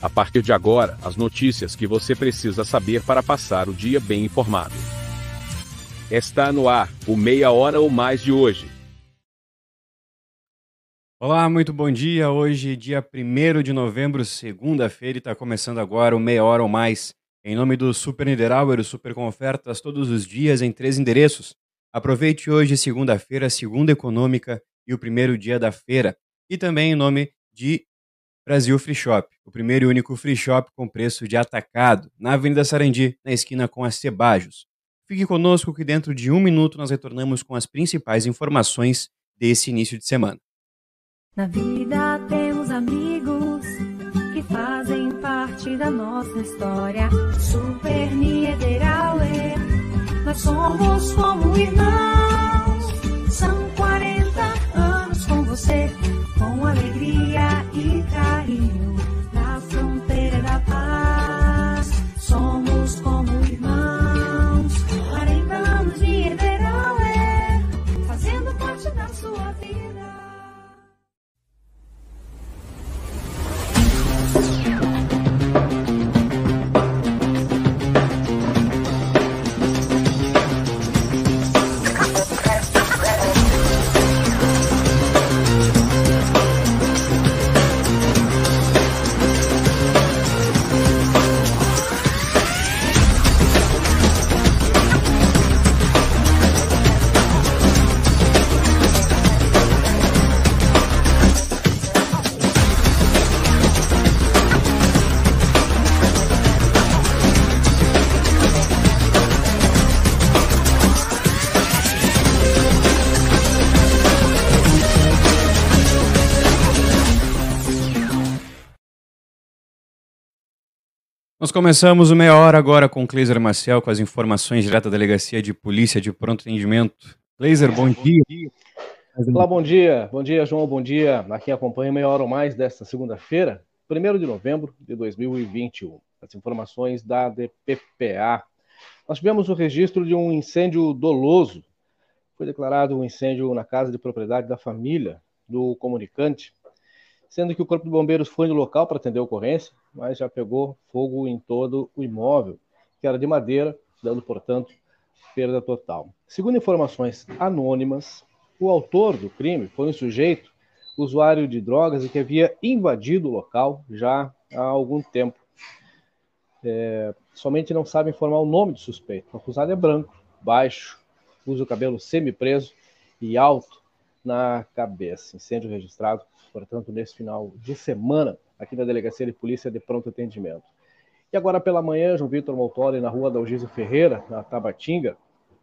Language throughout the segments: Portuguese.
A partir de agora, as notícias que você precisa saber para passar o dia bem informado. Está no ar, o Meia Hora ou Mais de hoje. Olá, muito bom dia. Hoje, dia 1 de novembro, segunda-feira, e está começando agora o Meia Hora ou Mais. Em nome do Super Niederauer, o Super com ofertas todos os dias em três endereços. Aproveite hoje, segunda-feira, segunda econômica e o primeiro dia da feira. E também em nome de Brasil Free Shop, o primeiro e único free shop com preço de atacado, na Avenida Sarandi, na esquina com as Cebajos. Fique conosco que dentro de um minuto nós retornamos com as principais informações desse início de semana. Na vida temos amigos que fazem parte da nossa história. Super Niederauer, nós somos como irmãos. São 40 anos com você Nós começamos o meia hora agora com Cleiser Marcel com as informações direto da Delegacia de Polícia de Pronto Atendimento. Cleiser, bom dia. Olá, bom dia. Bom dia, João. Bom dia a quem acompanha meia hora ou mais desta segunda-feira, 1 de novembro de 2021. As informações da DPPA. Nós tivemos o registro de um incêndio doloso. Foi declarado um incêndio na casa de propriedade da família do comunicante, sendo que o Corpo de Bombeiros foi no local para atender a ocorrência, mas já pegou fogo em todo o imóvel, que era de madeira, dando, portanto, perda total. Segundo informações anônimas, o autor do crime foi um sujeito usuário de drogas e que havia invadido o local já há algum tempo. É, somente não sabe informar o nome do suspeito. O acusado é branco, baixo, usa o cabelo semi-preso e alto na cabeça. Incêndio registrado, portanto, nesse final de semana, aqui na Delegacia de Polícia de Pronto Atendimento. E agora pela manhã, João Vitor Moltori, na rua Dalgísio Ferreira, na Tabatinga,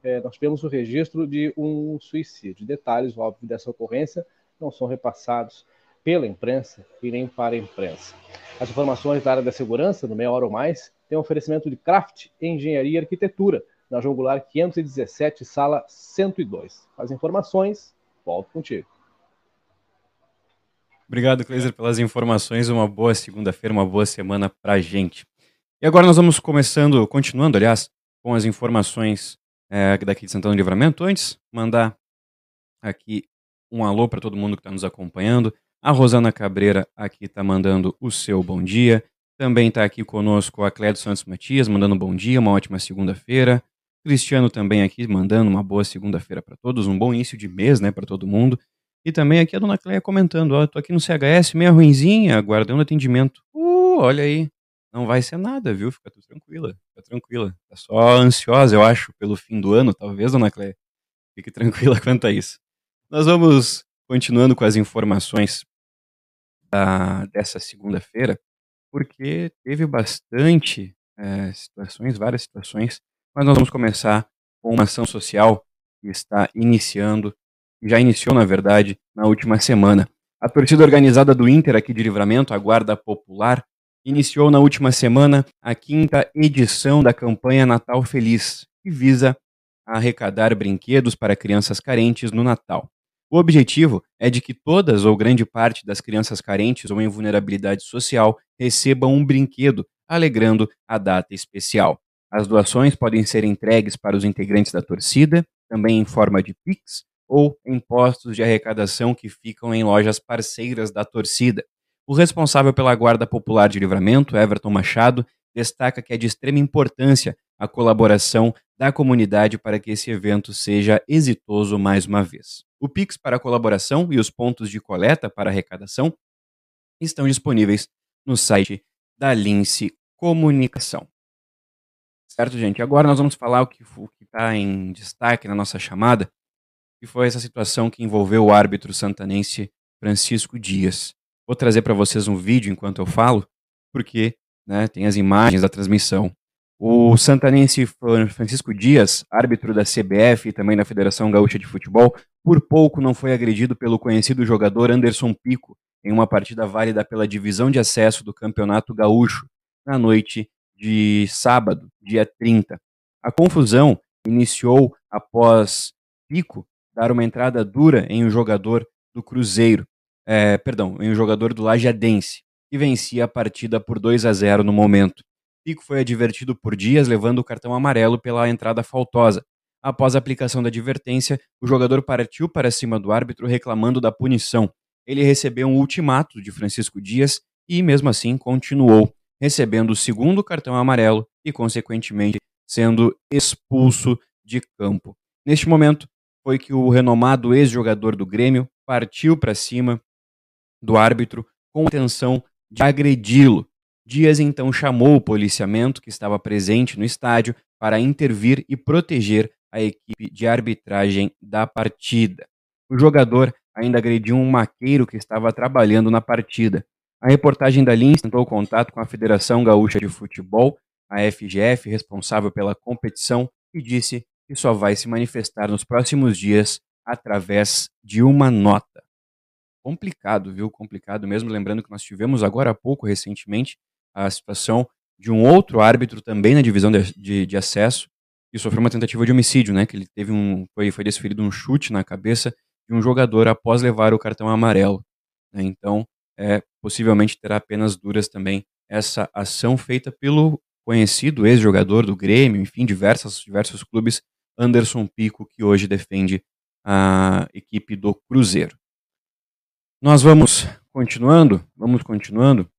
é, nós tivemos o registro de um suicídio. Detalhes, óbvio, dessa ocorrência não são repassados pela imprensa e nem para a imprensa. As informações da área da segurança, no meia hora ou mais, tem um oferecimento de Craft Engenharia e Arquitetura, na João Goulart 517, sala 102. As informações, volto contigo. Obrigado, Cleiser, pelas informações. Uma boa segunda-feira, uma boa semana pra gente. E agora nós vamos começando, continuando, aliás, com as informações é, daqui de Santana do Livramento. Antes, mandar aqui um alô para todo mundo que está nos acompanhando. A Rosana Cabreira aqui está mandando o seu bom dia. Também está aqui conosco a Clédio Santos Matias, mandando um bom dia, uma ótima segunda-feira. Cristiano também aqui mandando uma boa segunda-feira para todos, um bom início de mês, né, para todo mundo. E também aqui a dona Cleia comentando, ó, tô aqui no CHS, meia ruinzinha, aguardando atendimento. Uh, olha aí, não vai ser nada, viu? Fica tudo tranquila, fica tranquila. Tá só ansiosa, eu acho, pelo fim do ano, talvez, dona Cleia. Fique tranquila quanto a isso. Nós vamos continuando com as informações da, dessa segunda-feira, porque teve bastante é, situações, várias situações, mas nós vamos começar com uma ação social que está iniciando já iniciou, na verdade, na última semana. A torcida organizada do Inter aqui de Livramento, a Guarda Popular, iniciou na última semana a quinta edição da campanha Natal Feliz, que visa arrecadar brinquedos para crianças carentes no Natal. O objetivo é de que todas ou grande parte das crianças carentes ou em vulnerabilidade social recebam um brinquedo, alegrando a data especial. As doações podem ser entregues para os integrantes da torcida, também em forma de Pix, ou em postos de arrecadação que ficam em lojas parceiras da torcida. O responsável pela Guarda Popular de Livramento, Everton Machado, destaca que é de extrema importância a colaboração da comunidade para que esse evento seja exitoso mais uma vez. O Pix para colaboração e os pontos de coleta para arrecadação estão disponíveis no site da Lince Comunicação. Certo, gente? Agora nós vamos falar o que está em destaque na nossa chamada, que foi essa situação que envolveu o árbitro santanense Francisco Dias. Vou trazer para vocês um vídeo enquanto eu falo, porque né, tem as imagens da transmissão. O santanense Francisco Dias, árbitro da CBF e também da Federação Gaúcha de Futebol, por pouco não foi agredido pelo conhecido jogador Anderson Pico em uma partida válida pela divisão de acesso do Campeonato Gaúcho, na noite de sábado, dia 30. A confusão iniciou após Pico dar uma entrada dura em um jogador do Cruzeiro, é, perdão, em um jogador do Lajadense, que vencia a partida por 2 a 0 no momento. Pico foi advertido por Dias, levando o cartão amarelo pela entrada faltosa. Após a aplicação da advertência, o jogador partiu para cima do árbitro reclamando da punição. Ele recebeu um ultimato de Francisco Dias e, mesmo assim, continuou, recebendo o segundo cartão amarelo e, consequentemente, sendo expulso de campo. Neste momento, foi que o renomado ex-jogador do Grêmio partiu para cima do árbitro com a intenção de agredi-lo. Dias então chamou o policiamento que estava presente no estádio para intervir e proteger a equipe de arbitragem da partida. O jogador ainda agrediu um maqueiro que estava trabalhando na partida. A reportagem da Lins tentou contato com a Federação Gaúcha de Futebol, a FGF, responsável pela competição, e disse que só vai se manifestar nos próximos dias através de uma nota. Complicado, viu? Complicado mesmo. Lembrando que nós tivemos agora há pouco, recentemente, a situação de um outro árbitro também na divisão de, de, de acesso que sofreu uma tentativa de homicídio, né? Que ele teve um foi, foi desferido um chute na cabeça de um jogador após levar o cartão amarelo. Né? Então, é, possivelmente terá penas duras também essa ação feita pelo conhecido ex-jogador do Grêmio, enfim, diversas, diversos clubes, Anderson Pico, que hoje defende a equipe do Cruzeiro. Nós vamos continuando, vamos continuando.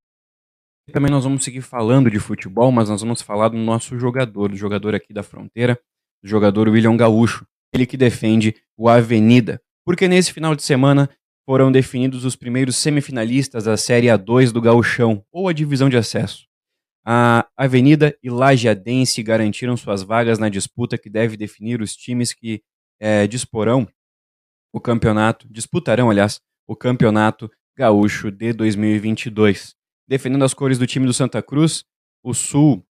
Também nós vamos seguir falando de futebol, mas nós vamos falar do nosso jogador, do jogador aqui da fronteira, do jogador William Gaúcho, ele que defende o Avenida, porque nesse final de semana foram definidos os primeiros semifinalistas da Série A2 do Gauchão, ou a divisão de acesso. A Avenida e Lajeadense garantiram suas vagas na disputa que deve definir os times que é, disporão o campeonato, disputarão, aliás, o campeonato gaúcho de 2022. Defendendo as cores do time do Santa Cruz, o Sul,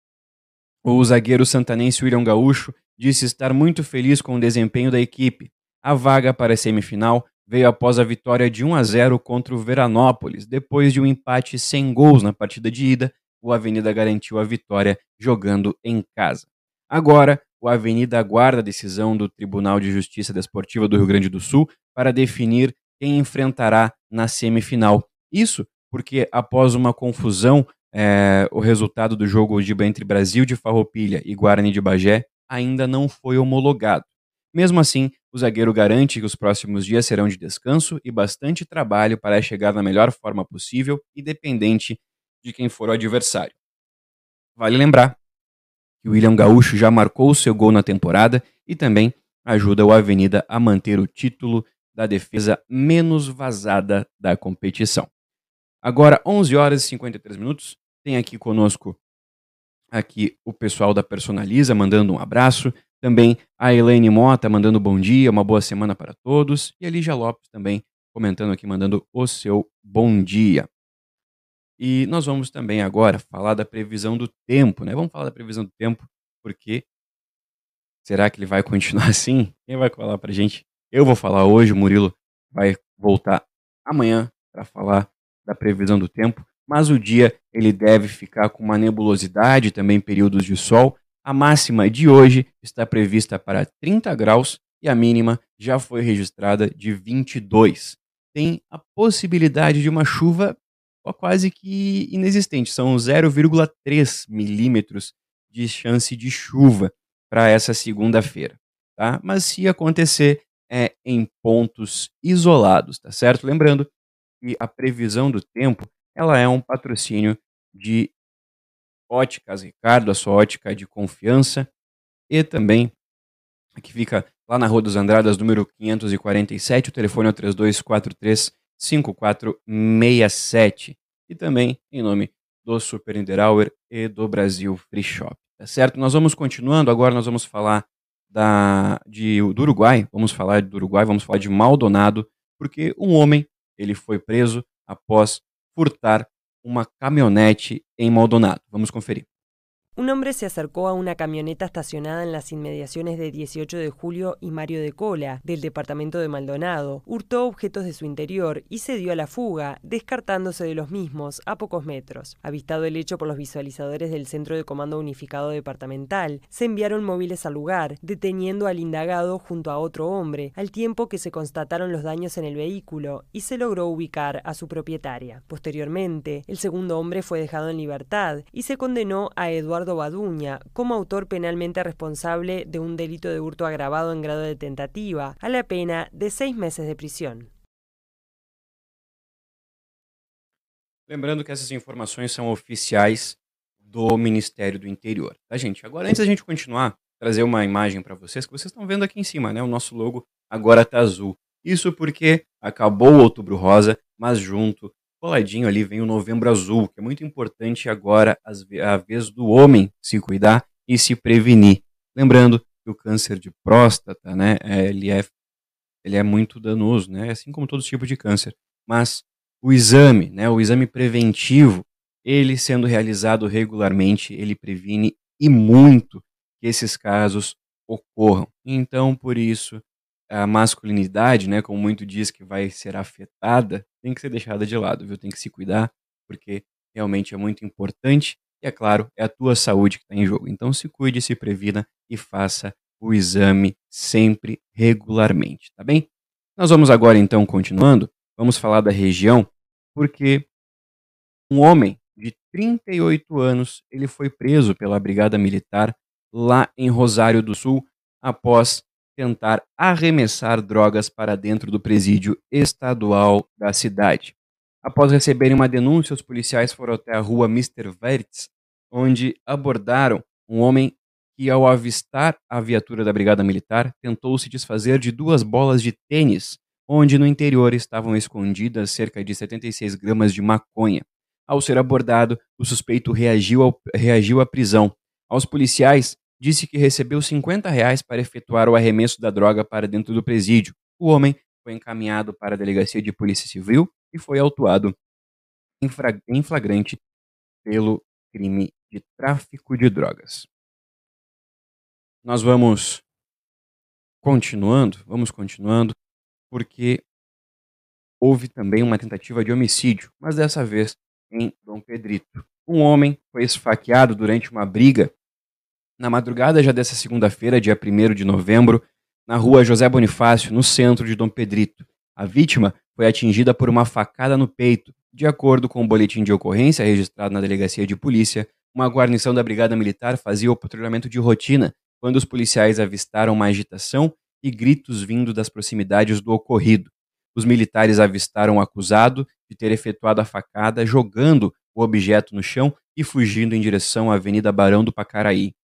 o zagueiro santanense William Gaúcho disse estar muito feliz com o desempenho da equipe. A vaga para a semifinal veio após a vitória de 1 a 0 contra o Veranópolis. Depois de um empate sem gols na partida de ida, o Avenida garantiu a vitória jogando em casa. Agora, o Avenida aguarda a decisão do Tribunal de Justiça Desportiva do Rio Grande do Sul para definir quem enfrentará na semifinal. Isso porque, após uma confusão, é, o resultado do jogo de entre Brasil de Farroupilha e Guarani de Bagé ainda não foi homologado. Mesmo assim, o zagueiro garante que os próximos dias serão de descanso e bastante trabalho para chegar na melhor forma possível, independente de quem for o adversário. Vale lembrar que o William Gaúcho já marcou o seu gol na temporada e também ajuda o Avenida a manter o título da defesa menos vazada da competição. Agora, 11 horas e 53 minutos, tem aqui conosco aqui o pessoal da Personaliza mandando um abraço. Também a Elaine Mota mandando bom dia, uma boa semana para todos. E a Lígia Lopes também comentando aqui, mandando o seu bom dia. E nós vamos também agora falar da previsão do tempo, né? Vamos falar da previsão do tempo, porque será que ele vai continuar assim? Quem vai falar pra gente? Eu vou falar hoje, o Murilo vai voltar amanhã para falar da previsão do tempo, mas o dia ele deve ficar com uma nebulosidade, também períodos de sol, a máxima de hoje está prevista para 30 graus e a mínima já foi registrada de 22. Tem a possibilidade de uma chuva quase que inexistente, são 0,3 milímetros de chance de chuva para essa segunda-feira, tá? Mas se acontecer, é em pontos isolados, tá certo? Lembrando que a previsão do tempo ela é um patrocínio de Óticas Ricardo, a sua ótica de confiança, e também que fica lá na Rua dos Andradas, número 547, o telefone é o 3243 5467. E também em nome do Super Niederauer e do Brasil Free Shop. Tá certo? Nós vamos continuando, agora nós vamos falar da, de, do Uruguai, vamos falar do Uruguai, vamos falar de Maldonado, porque um homem ele foi preso após furtar uma caminhonete em Maldonado. Vamos conferir. Un hombre se acercó a una camioneta estacionada en las inmediaciones de 18 de julio y Mario de Cola, del departamento de Maldonado, hurtó objetos de su interior y se dio a la fuga, descartándose de los mismos a pocos metros. Avistado el hecho por los visualizadores del Centro de Comando Unificado Departamental, se enviaron móviles al lugar, deteniendo al indagado junto a otro hombre, al tiempo que se constataron los daños en el vehículo y se logró ubicar a su propietaria. Posteriormente, el segundo hombre fue dejado en libertad y se condenó a Eduardo Baduña como autor penalmente responsable de un delito de hurto agravado en grado de tentativa, a la pena de seis meses de prisão. Lembrando que essas informações são oficiais do Ministério do Interior, tá, gente? Agora, antes da gente continuar, trazer uma imagem para vocês, que vocês estão vendo aqui em cima, né? O nosso logo agora está azul. Isso porque acabou o Outubro Rosa, mas junto coladinho ali vem o Novembro Azul, que é muito importante agora a vez do homem se cuidar e se prevenir. Lembrando que o câncer de próstata, né, é, ele é, ele é muito danoso, né, assim como todo tipo de câncer. Mas o exame, né, o exame preventivo, ele sendo realizado regularmente, ele previne e muito que esses casos ocorram. Então, por isso, a masculinidade, né, como muito diz que vai ser afetada, tem que ser deixada de lado, viu? Tem que se cuidar, porque realmente é muito importante e, é claro, é a tua saúde que está em jogo. Então, se cuide, se previna e faça o exame sempre regularmente, tá bem? Nós vamos agora, então, continuando, vamos falar da região, porque um homem de 38 anos, ele foi preso pela Brigada Militar lá em Rosário do Sul após tentar arremessar drogas para dentro do presídio estadual da cidade. Após receberem uma denúncia, os policiais foram até a rua Mr. Vertz, onde abordaram um homem que, ao avistar a viatura da Brigada Militar, tentou se desfazer de duas bolas de tênis, onde no interior estavam escondidas cerca de 76 gramas de maconha. Ao ser abordado, o suspeito reagiu, ao, reagiu à prisão. Aos policiais, disse que recebeu 50 reais para efetuar o arremesso da droga para dentro do presídio. O homem foi encaminhado para a delegacia de polícia civil e foi autuado em flagrante pelo crime de tráfico de drogas. Nós vamos continuando, vamos continuando, porque houve também uma tentativa de homicídio, mas dessa vez em Dom Pedrito. Um homem foi esfaqueado durante uma briga na madrugada já dessa segunda-feira, dia 1 de novembro, na rua José Bonifácio, no centro de Dom Pedrito. A vítima foi atingida por uma facada no peito. De acordo com o boletim de ocorrência registrado na delegacia de polícia, uma guarnição da Brigada Militar fazia o patrulhamento de rotina quando os policiais avistaram uma agitação e gritos vindo das proximidades do ocorrido. Os militares avistaram o acusado de ter efetuado a facada, jogando o objeto no chão e fugindo em direção à Avenida Barão do Pacaraí.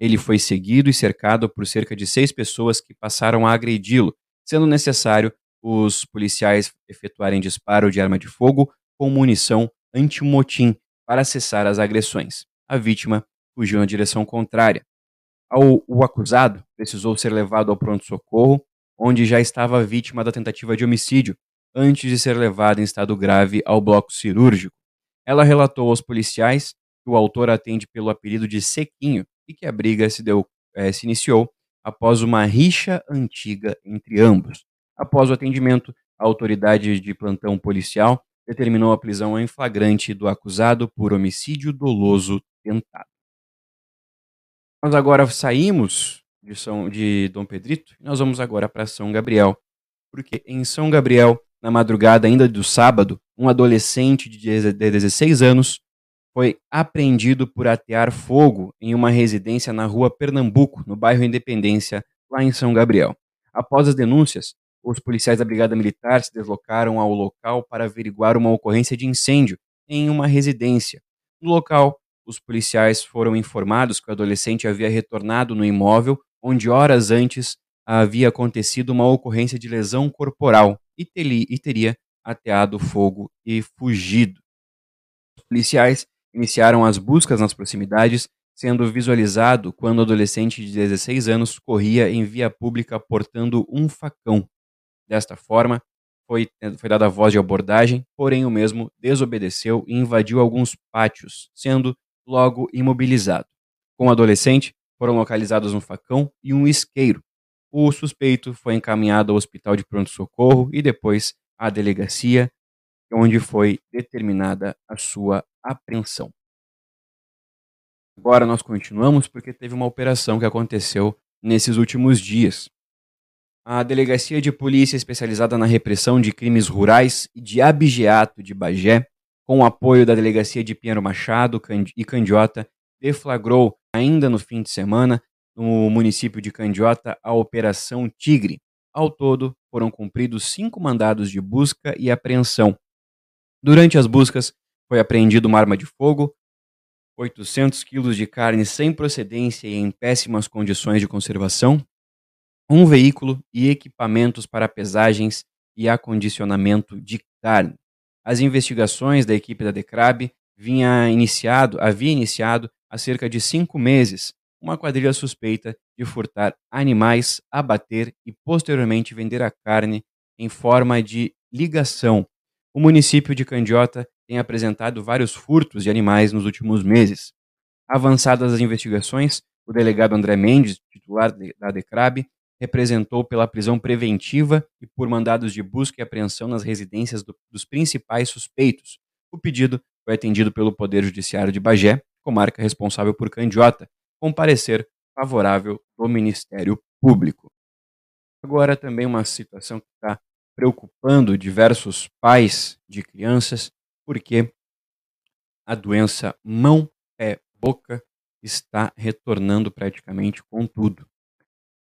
Ele foi seguido e cercado por cerca de seis pessoas que passaram a agredi-lo, sendo necessário os policiais efetuarem disparo de arma de fogo com munição antimotim para cessar as agressões. A vítima fugiu na direção contrária. O acusado precisou ser levado ao pronto-socorro, onde já estava vítima da tentativa de homicídio, antes de ser levado em estado grave ao bloco cirúrgico. Ela relatou aos policiais que o autor atende pelo apelido de Sequinho e que a briga se, deu, é, se iniciou após uma rixa antiga entre ambos. Após o atendimento, a autoridade de plantão policial determinou a prisão em flagrante do acusado por homicídio doloso tentado. Nós agora saímos de, São, de Dom Pedrito e nós vamos agora para São Gabriel, porque em São Gabriel, na madrugada ainda do sábado, um adolescente de 16 anos foi apreendido por atear fogo em uma residência na rua Pernambuco, no bairro Independência, lá em São Gabriel. Após as denúncias, os policiais da Brigada Militar se deslocaram ao local para averiguar uma ocorrência de incêndio em uma residência. No local, os policiais foram informados que o adolescente havia retornado no imóvel onde horas antes havia acontecido uma ocorrência de lesão corporal e, teria ateado fogo e fugido. Os policiais iniciaram as buscas nas proximidades, sendo visualizado quando adolescente de 16 anos corria em via pública portando um facão. Desta forma, foi, foi dada a voz de abordagem, porém o mesmo desobedeceu e invadiu alguns pátios, sendo logo imobilizado. Com o adolescente, foram localizados um facão e um isqueiro. O suspeito foi encaminhado ao hospital de pronto-socorro e depois à delegacia, onde foi determinada a sua apreensão. Agora nós continuamos porque teve uma operação que aconteceu nesses últimos dias. A Delegacia de Polícia especializada na repressão de crimes rurais e de abigeato de Bagé, com o apoio da Delegacia de Pinheiro Machado e Candiota, deflagrou ainda no fim de semana no município de Candiota a Operação Tigre. Ao todo, foram cumpridos cinco mandados de busca e apreensão. Durante as buscas, foi apreendida uma arma de fogo, 800 quilos de carne sem procedência e em péssimas condições de conservação, um veículo e equipamentos para pesagens e acondicionamento de carne. As investigações da equipe da Decrab vinha iniciado, havia iniciado há cerca de cinco meses uma quadrilha suspeita de furtar animais, abater e posteriormente vender a carne em forma de ligação. O município de Candiota tem apresentado vários furtos de animais nos últimos meses. Avançadas as investigações, o delegado André Mendes, titular da DECRAB, representou pela prisão preventiva e por mandados de busca e apreensão nas residências do, dos principais suspeitos. O pedido foi atendido pelo Poder Judiciário de Bagé, comarca responsável por Candiota, com parecer favorável do Ministério Público. Agora também uma situação que está preocupando diversos pais de crianças porque a doença mão, pé, boca está retornando praticamente com tudo.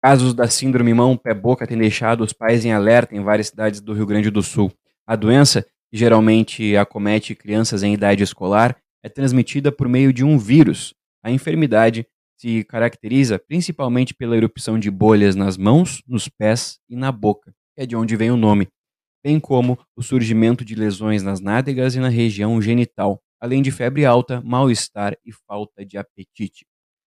Casos da síndrome mão, pé, boca têm deixado os pais em alerta em várias cidades do Rio Grande do Sul. A doença, que geralmente acomete crianças em idade escolar, é transmitida por meio de um vírus. A enfermidade se caracteriza principalmente pela erupção de bolhas nas mãos, nos pés e na boca, é de onde vem o nome bem como o surgimento de lesões nas nádegas e na região genital, além de febre alta, mal-estar e falta de apetite.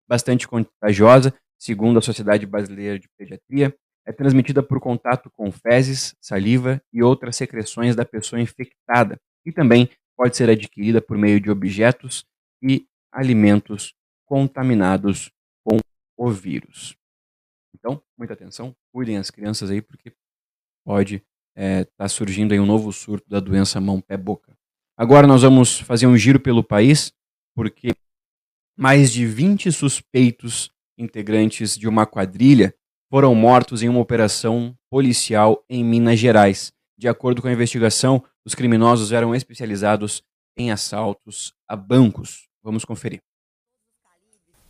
Bastante contagiosa, segundo a Sociedade Brasileira de Pediatria, é transmitida por contato com fezes, saliva e outras secreções da pessoa infectada, e também pode ser adquirida por meio de objetos e alimentos contaminados com o vírus. Então, muita atenção, cuidem as crianças aí, porque pode está é, tá surgindo aí um novo surto da doença mão-pé-boca. Agora nós vamos fazer um giro pelo país, porque mais de 20 suspeitos integrantes de uma quadrilha foram mortos em uma operação policial em Minas Gerais. De acordo com a investigação, os criminosos eram especializados em assaltos a bancos. Vamos conferir.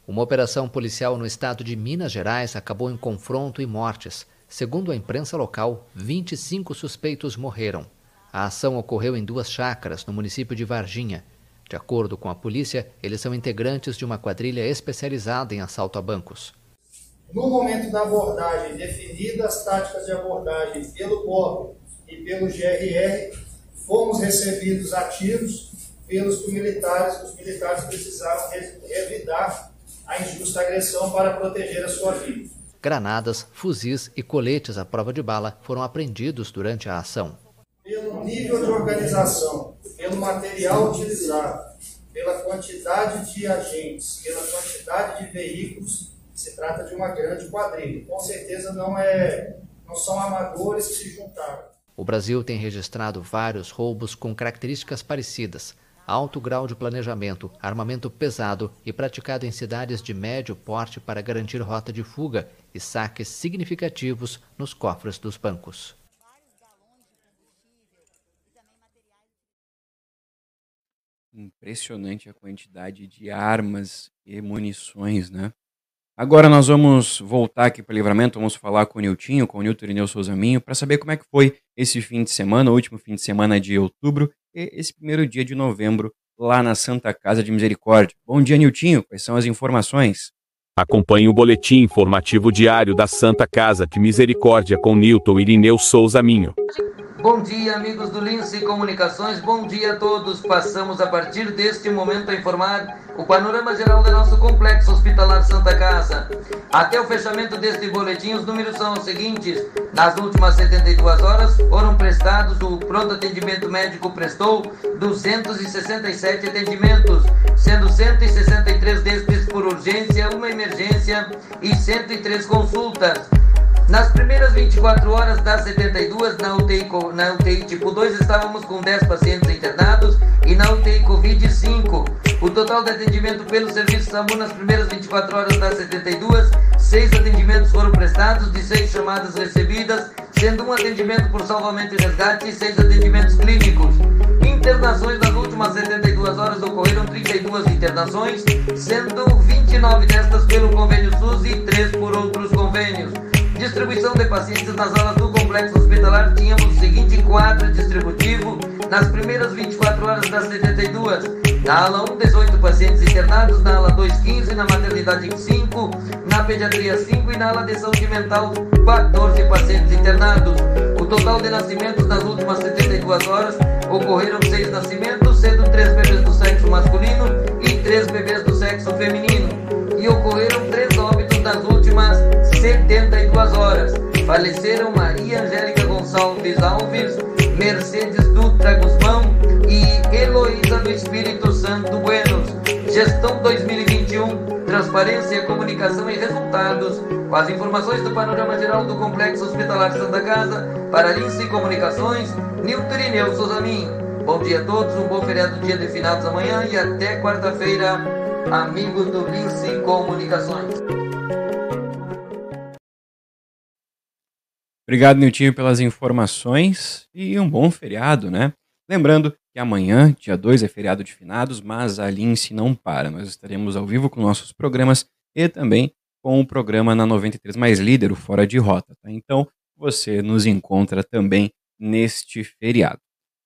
Uma operação policial no estado de Minas Gerais acabou em confronto e mortes. Segundo a imprensa local, 25 suspeitos morreram. A ação ocorreu em duas chácaras, no município de Varginha. De acordo com a polícia, eles são integrantes de uma quadrilha especializada em assalto a bancos. No momento da abordagem, definidas as táticas de abordagem pelo BOP e pelo GRR, fomos recebidos a tiros pelos militares. Os militares precisaram revidar a injusta agressão para proteger a sua vida. Granadas, fuzis e coletes à prova de bala foram apreendidos durante a ação. Pelo nível de organização, pelo material utilizado, pela quantidade de agentes, pela quantidade de veículos, se trata de uma grande quadrilha. Com certeza não é, não são amadores que se juntaram. O Brasil tem registrado vários roubos com características parecidas, alto grau de planejamento, armamento pesado e praticado em cidades de médio porte para garantir rota de fuga e saques significativos nos cofres dos bancos. Impressionante a quantidade de armas e munições, né? Agora nós vamos voltar aqui para o livramento, vamos falar com o Niltinho, com o Nilton Irineu Souza Minho, para saber como é que foi esse fim de semana, o último fim de semana de outubro e esse primeiro dia de novembro lá na Santa Casa de Misericórdia. Bom dia, Niltinho. Quais são as informações? Acompanhe o boletim informativo diário da Santa Casa de Misericórdia com Newton Irineu Souza Minho. Bom dia, amigos do Lince Comunicações. Bom dia a todos. Passamos a partir deste momento a informar o panorama geral do nosso complexo hospitalar Santa Casa. Até o fechamento deste boletim, os números são os seguintes: nas últimas 72 horas foram prestados, o pronto atendimento médico prestou 267 atendimentos, sendo 163 destes por urgência, uma emergência e 103 consultas. Nas primeiras 24 horas das 72, na UTI, na UTI tipo 2, estávamos com 10 pacientes internados e na UTI Covid 5. O total de atendimento pelo serviço SAMU nas primeiras 24 horas das 72, 6 atendimentos foram prestados, de 6 chamadas recebidas, sendo um atendimento por salvamento e resgate e 6 atendimentos clínicos. Internações nas últimas 72 horas ocorreram 32 internações, sendo 29 destas pelo convênio SUS e 3 por outros convênios. Distribuição de pacientes nas alas do complexo hospitalar tínhamos o seguinte quadro distributivo nas primeiras 24 horas das 72. Na ala 1, 18 pacientes internados, na ala 2, 15, na maternidade 5, na pediatria 5 e na ala de saúde mental 14 pacientes internados. O total de nascimentos nas últimas 72 horas ocorreram 6 nascimentos, sendo 3 bebês do sexo masculino e 3 bebês do sexo feminino. E ocorreram Faleceram Maria Angélica Gonçalves Alves, Mercedes Dutra Guzmão e Heloísa do Espírito Santo Buenos. Gestão 2021, Transparência, Comunicação e Resultados. Com as informações do panorama geral do Complexo Hospitalar Santa Casa, para Lince Comunicações, Nilton Irineu Souza Minho. Bom dia a todos, um bom feriado dia de finados amanhã e até quarta-feira, amigos do Lince Comunicações. Obrigado, Niltinho, pelas informações e um bom feriado, né? Lembrando que amanhã, dia 2, é feriado de finados, mas a Lince não para. Nós estaremos ao vivo com nossos programas e também com o programa na 93 Mais Líder, o Fora de Rota. Tá? Então, você nos encontra também neste feriado.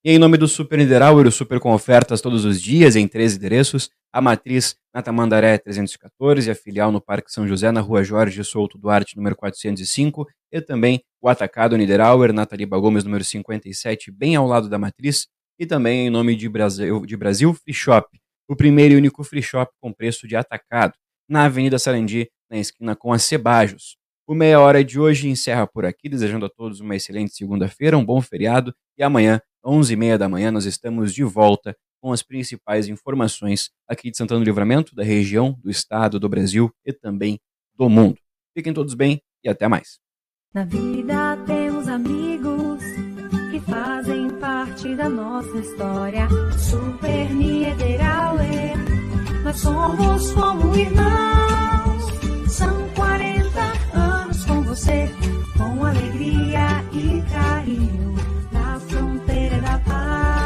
E em nome do Super Niederauer, o Super com ofertas todos os dias em três endereços, a matriz na Tamandaré 314, a filial no Parque São José, na rua Jorge Souto Duarte, número 405, e também o Atacado Niederauer, na Taliba Gomes, número 57, bem ao lado da matriz, e também em nome de Brasil, de Brasil Free Shop, o primeiro e único free shop com preço de atacado, na Avenida Sarandi, na esquina com a Cebajos. O Meia Hora de hoje encerra por aqui, desejando a todos uma excelente segunda-feira, um bom feriado, e amanhã 11h30 da manhã, nós estamos de volta com as principais informações aqui de Santana do Livramento, da região, do estado, do Brasil e também do mundo. Fiquem todos bem e até mais. Na vida temos amigos que fazem parte da nossa história. Super Niederauer, nós somos como irmãos. São 40 anos com você, com alegria e carinho, na fronteira da paz.